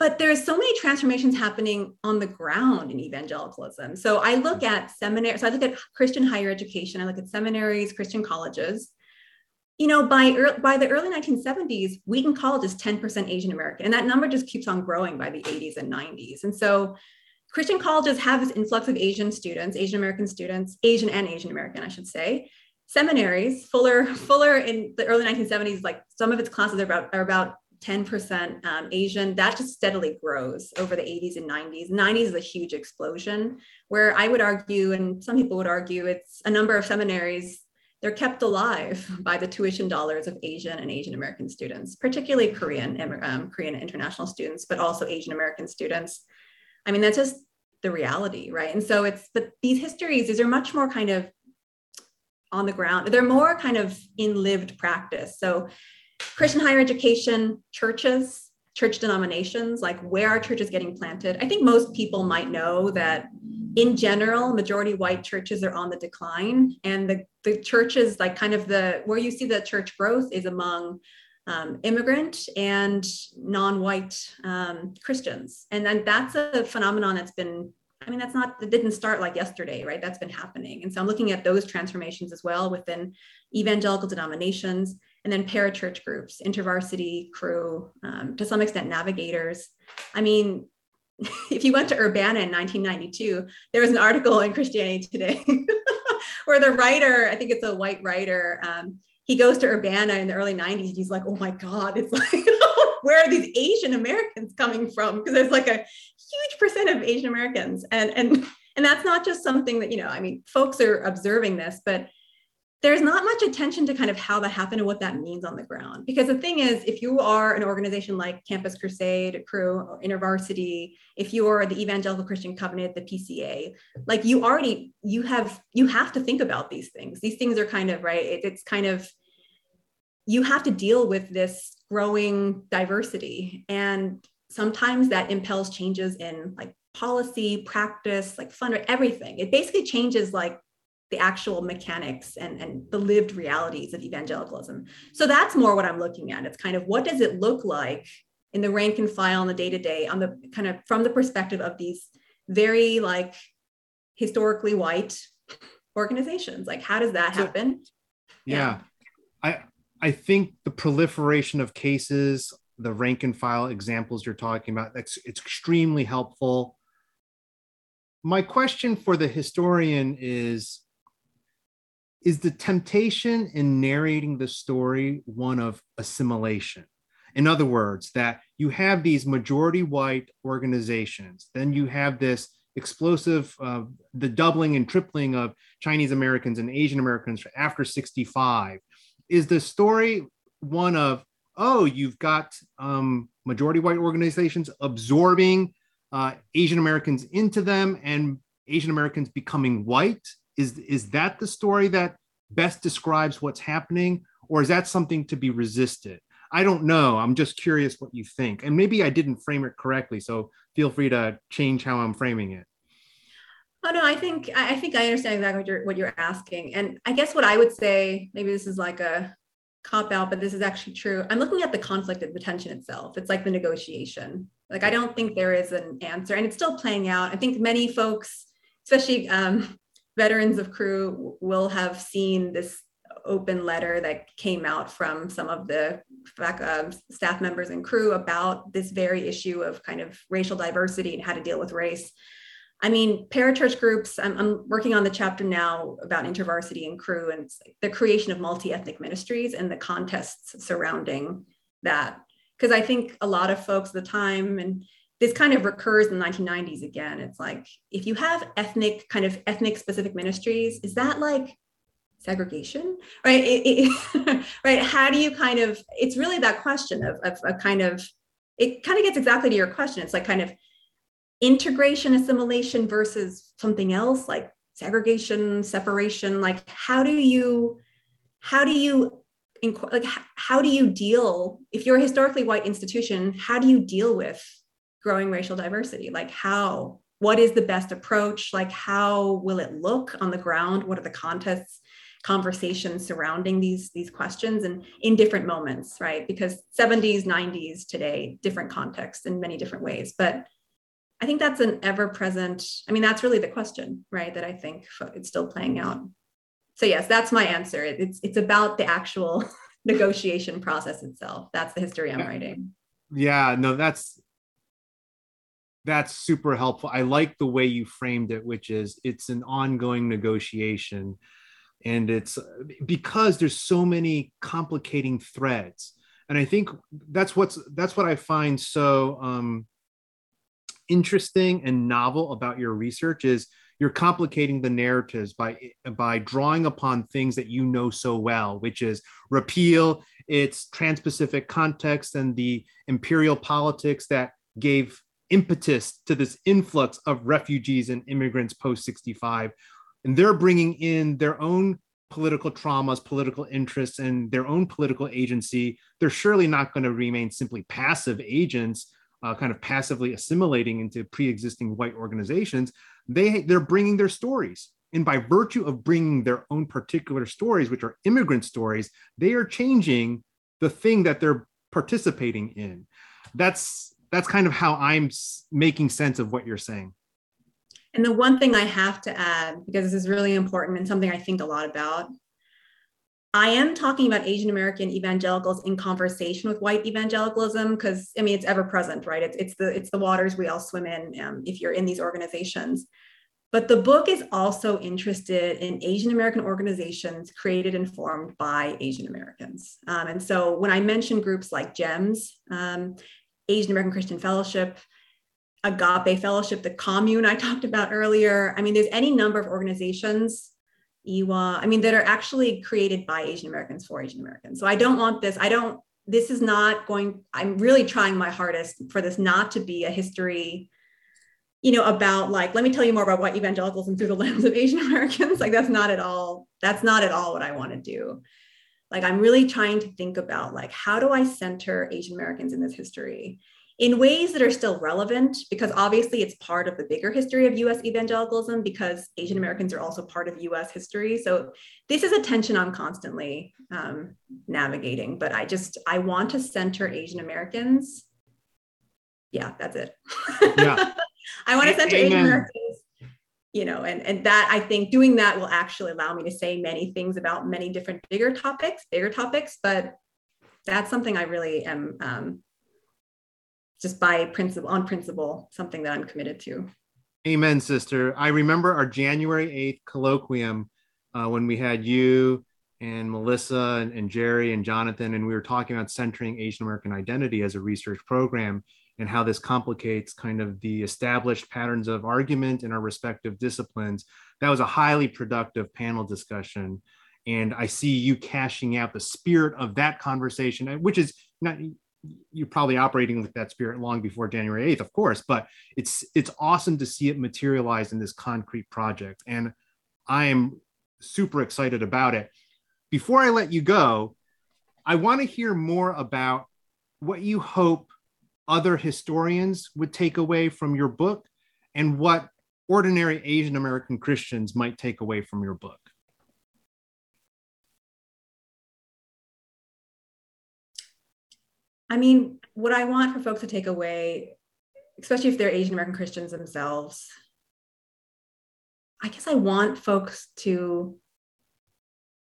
But there's so many transformations happening on the ground in evangelicalism. So I look at seminaries, so I look at Christian higher education, I look at seminaries, Christian colleges. You know, by, early, by the early 1970s, Wheaton College is 10% Asian American, and that number just keeps on growing by the 80s and 90s. And so Christian colleges have this influx of Asian students, Asian American students, Asian and Asian American, I should say. Seminaries, Fuller, [LAUGHS] Fuller in the early 1970s, like some of its classes are about, are about 10% um, Asian. That just steadily grows over the 80s and 90s. 90s is a huge explosion, where I would argue, and some people would argue, it's a number of seminaries. They're kept alive [LAUGHS] by the tuition dollars of Asian and Asian American students, particularly Korean, um, Korean international students, but also Asian American students. I mean, that's just the reality, right? And so it's, but these histories, these are much more kind of on the ground. They're more kind of in lived practice. So Christian higher education, churches, church denominations, like where are churches getting planted? I think most people might know that in general, majority white churches are on the decline. And the, the churches, like kind of the where you see the church growth is among um, immigrant and non-white um, Christians. And then that's a phenomenon that's been, I mean, that's not, it didn't start like yesterday, right? That's been happening. And so I'm looking at those transformations as well within evangelical denominations and then parachurch groups, intervarsity Cru, um, to some extent navigators. I mean, [LAUGHS] if you went to Urbana in 1992, there was an article in Christianity Today [LAUGHS] where the writer, I think it's a white writer, um, he goes to Urbana in the early 90s. He's like, oh my God, it's like, [LAUGHS] where are these Asian Americans coming from? Because there's like a huge percent of Asian Americans. And, and, and that's not just something that, you know, I mean, folks are observing this, but there's not much attention to kind of how that happened and what that means on the ground. Because the thing is, if you are an organization like Campus Crusade, Cru, or InterVarsity, if you are the Evangelical Christian Covenant, the PCA, like you already, you have, you have to think about these things. These things are kind of, right, it, it's kind of, you have to deal with this growing diversity. And sometimes that impels changes in like policy, practice, like fund, everything. It basically changes like the actual mechanics and, and the lived realities of evangelicalism. So that's more what I'm looking at. It's kind of what does it look like in the rank and file on the day to day, on the kind of from the perspective of these very like historically white organizations. Like, how does that happen? yeah. yeah. I think the proliferation of cases, the rank and file examples you're talking about, that's it's extremely helpful. My question for the historian is is the temptation in narrating the story one of assimilation? In other words, that you have these majority white organizations, then you have this explosive, uh, the doubling and tripling of Chinese Americans and Asian Americans after 65 is the story one of oh you've got um, majority white organizations absorbing uh, asian americans into them and asian americans becoming white. Is is that the story that best describes what's happening or is that something to be resisted? I don't know. I'm just curious what you think. And maybe i didn't frame it correctly so feel free to change how i'm framing it Oh no, I think I think I understand exactly what you're what you're asking, and I guess what I would say maybe this is like a cop out, but this is actually true. I'm looking at the conflict of the tension itself. It's like the negotiation. Like I don't think there is an answer, and it's still playing out. I think many folks, especially um, veterans of Cru, will have seen this open letter that came out from some of the uh, staff members and Cru about this very issue of kind of racial diversity and how to deal with race. I mean, parachurch groups, I'm, I'm, working on the chapter now about intervarsity and Cru and the creation of multi-ethnic ministries and the contests surrounding that. Because I think a lot of folks at the time, and this kind of recurs in the 1990s again, it's like, if you have ethnic, kind of ethnic specific ministries, is that like segregation? Right? It, it, [LAUGHS] right? How do you kind of it's really that question of, of a kind of it kind of gets exactly to your question. It's like kind of integration assimilation versus something else like segregation separation like how do you how do you like how do you deal if you're a historically white institution how do you deal with growing racial diversity? Like how what is the best approach? Like how will it look on the ground? What are the contests conversations surrounding these these questions and in different moments right? Because 70s 90s today different contexts in many different ways but I think that's an ever present, I mean, that's really the question, right? That I think it's still playing out. So yes, that's my answer. It's it's about the actual [LAUGHS] negotiation process itself. That's the history I'm writing. Yeah, no, that's that's super helpful. I like the way you framed it, which is it's an ongoing negotiation. And it's because there's so many complicating threads. And I think that's what's that's what I find so um interesting and novel about your research is you're complicating the narratives by by drawing upon things that you know so well which is repeal its trans-pacific context and the imperial politics that gave impetus to this influx of refugees and immigrants post 65 and they're bringing in their own political traumas political interests and their own political agency. They're surely not going to remain simply passive agents uh, kind of passively assimilating into pre-existing white organizations they they're bringing their stories. And by virtue of bringing their own particular stories which are immigrant stories they are changing the thing that they're participating in. That's that's kind of how i'm making sense of what you're saying. And the one thing i have to add because this is really important and something i think a lot about I am talking about Asian American evangelicals in conversation with white evangelicalism because I mean it's ever present, right? It's it's the it's the waters we all swim in um, if you're in these organizations. But the book is also interested in Asian American organizations created and formed by Asian Americans. Um, and so when I mention groups like GEMS, um, Asian American Christian Fellowship, Agape Fellowship, the commune I [LAUGHS] talked about earlier, I mean, there's any number of organizations EWA, I mean, that are actually created by Asian Americans for Asian Americans. So I don't want this, I don't, this is not going, I'm really trying my hardest for this not to be a history, you know, about like, let me tell you more about white evangelicalism through the [LAUGHS] lens of Asian Americans. Like, that's not at all, that's not at all what I want to do. Like, I'm really trying to think about like, how do I center Asian Americans in this history? In ways that are still relevant because obviously it's part of the bigger history of US evangelicalism because Asian Americans are also part of US history. So this is a tension I'm constantly um, navigating, but I just, I want to center Asian Americans. Yeah, that's it. Yeah. [LAUGHS] I want to center Amen. Asian Americans you know and and that i think doing that will actually allow me to say many things about many different bigger topics bigger topics but that's something i really am um, just by principle on principle something that i'm committed to. Amen sister. I remember our january 8th colloquium uh, when we had you and melissa and, and jerry and jonathan and we were talking about centering asian american identity as a research program and how this complicates kind of the established patterns of argument in our respective disciplines. That was a highly productive panel discussion and i see you cashing out the spirit of that conversation which is not you're probably operating with that spirit long before January 8th, of course, but it's it's awesome to see it materialize in this concrete project. And I am super excited about it. Before I let you go, I want to hear more about what you hope other historians would take away from your book and what ordinary Asian American Christians might take away from your book. I mean, what I want for folks to take away, especially if they're Asian American Christians themselves, I guess I want folks to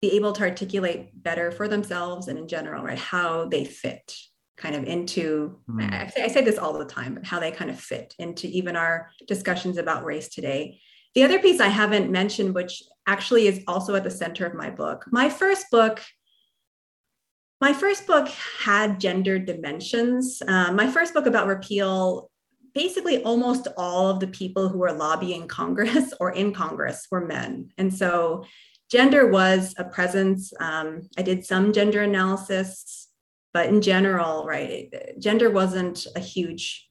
be able to articulate better for themselves and in general, right, how they fit kind of into, mm. I, say, I say this all the time, but how they kind of fit into even our discussions about race today. The other piece I haven't mentioned, which actually is also at the center of my book, my first book my first book had gender dimensions. Um, my first book about repeal, basically, almost all of the people who were lobbying Congress or in Congress were men. And so gender was a presence. Um, I did some gender analysis, but in general, right, gender wasn't a huge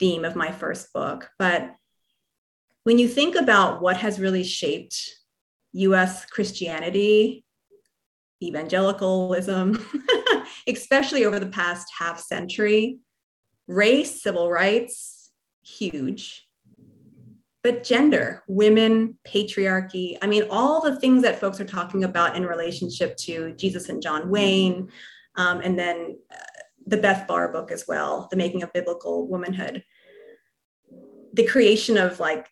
theme of my first book. But when you think about what has really shaped US Christianity evangelicalism, [LAUGHS] especially over the past half century. Race, civil rights, huge. But gender, women, patriarchy, I mean, all the things that folks are talking about in relationship to Jesus and John Wayne, um, and then uh, the Beth Barr book as well, The Making of Biblical Womanhood. The creation of like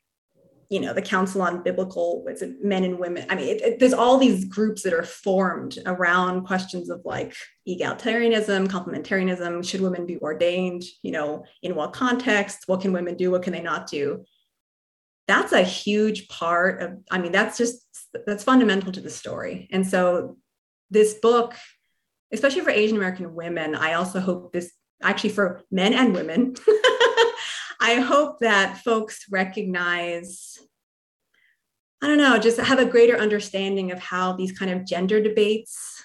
you know the council on biblical it, men and women? I mean it, it, there's all these groups that are formed around questions of like egalitarianism complementarianism should women be ordained you know in what context what can women do what can they not do? That's a huge part of i mean that's just that's fundamental to the story. And so this book especially for asian american women i also hope this actually for men and women [LAUGHS] I hope that folks recognize, I don't know, just have a greater understanding of how these kind of gender debates,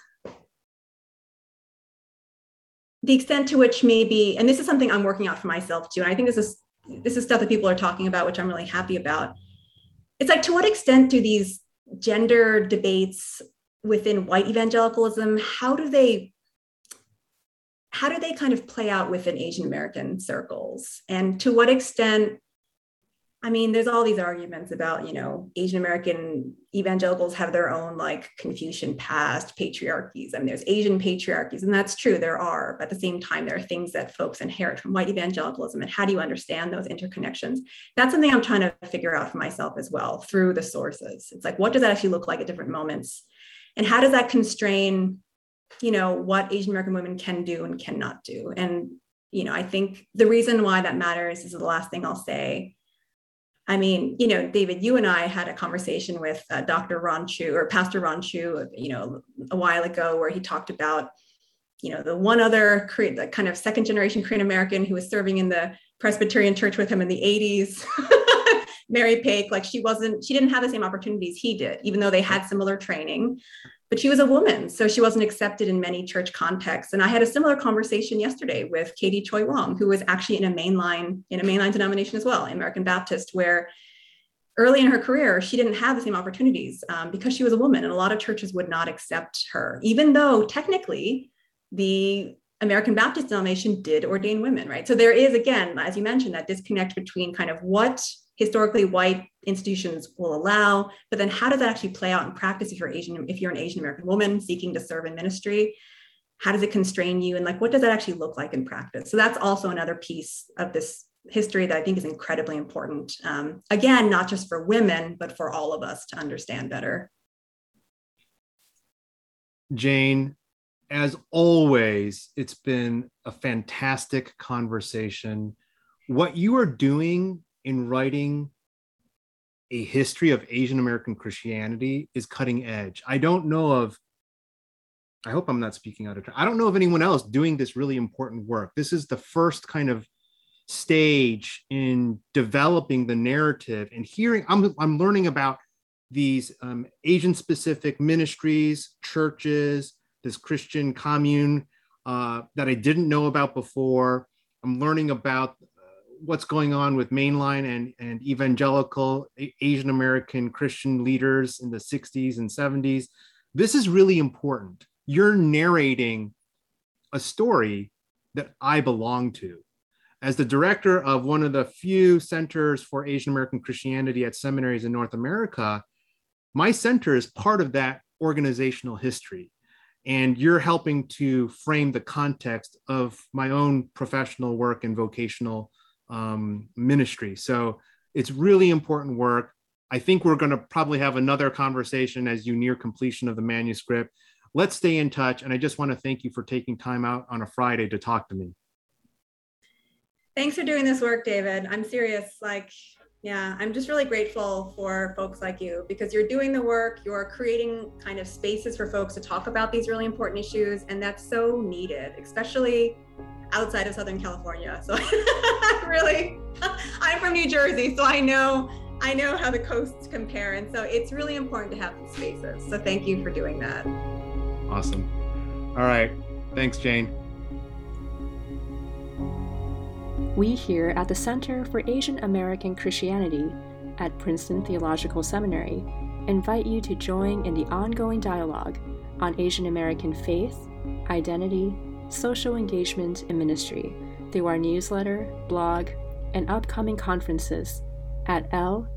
the extent to which maybe, and this is something I'm working out for myself too, and I think this is this is stuff that people are talking about, which I'm really happy about. It's like to what extent do these gender debates within white evangelicalism, how do they how do they kind of play out within Asian American circles? And to what extent, I mean, there's all these arguments about, you know, Asian American evangelicals have their own like Confucian past, patriarchies. I mean, there's Asian patriarchies, and that's true, there are. But at the same time, there are things that folks inherit from white evangelicalism. And how do you understand those interconnections? That's something I'm trying to figure out for myself as well through the sources. It's like, what does that actually look like at different moments? And how does that constrain you know what asian american women can do and cannot do. And you know i think the reason why that matters is the last thing i'll say. I mean you know david you and i had a conversation with uh, dr ron chu or pastor ron chu you know a while ago where he talked about you know the one other the kind of second generation korean american who was serving in the presbyterian church with him in the 80s [LAUGHS] mary Paik, like she wasn't she didn't have the same opportunities he did even though they had similar training but she was a woman, so she wasn't accepted in many church contexts. And I had a similar conversation yesterday with Katie Choy Wong, who was actually in a mainline in a mainline denomination as well, American Baptist, where early in her career she didn't have the same opportunities um, because she was a woman, and a lot of churches would not accept her, even though technically the American Baptist denomination did ordain women, right? So there is again, as you mentioned, that disconnect between kind of what historically white institutions will allow but then how does that actually play out in practice if you're asian if you're an asian american woman seeking to serve in ministry? How does it constrain you and like what does that actually look like in practice? So that's also another piece of this history that i think is incredibly important um, again not just for women but for all of us to understand better. Jane as always it's been a fantastic conversation. What you are doing in writing a history of Asian American Christianity is cutting edge. I don't know of, I hope I'm not speaking out of. I don't know of anyone else doing this really important work. This is the first kind of stage in developing the narrative and hearing. I'm, I'm learning about these um, Asian specific ministries, churches, this Christian commune uh, that I didn't know about before. I'm learning about what's going on with mainline and, and evangelical Asian American Christian leaders in the 60s and 70s. This is really important. You're narrating a story that I belong to. As the director of one of the few centers for Asian American Christianity at seminaries in North America, my center is part of that organizational history. and you're helping to frame the context of my own professional work and vocational um, ministry. So it's really important work. I think we're going to probably have another conversation as you near completion of the manuscript. Let's stay in touch. And I just want to thank you for taking time out on a Friday to talk to me. Thanks for doing this work, David. I'm serious. Like, yeah, I'm just really grateful for folks like you because you're doing the work, you're creating kind of spaces for folks to talk about these really important issues, and that's so needed, especially outside of Southern California. So [LAUGHS] really, I'm from New Jersey, so I know I know how the coasts compare, and so it's really important to have these spaces. So thank you for doing that. Awesome. All right, thanks, Jane. We here at the Center for Asian American Christianity at Princeton Theological Seminary invite you to join in the ongoing dialogue on Asian American faith, identity, social engagement, and ministry through our newsletter, blog, and upcoming conferences at ltiaa.com.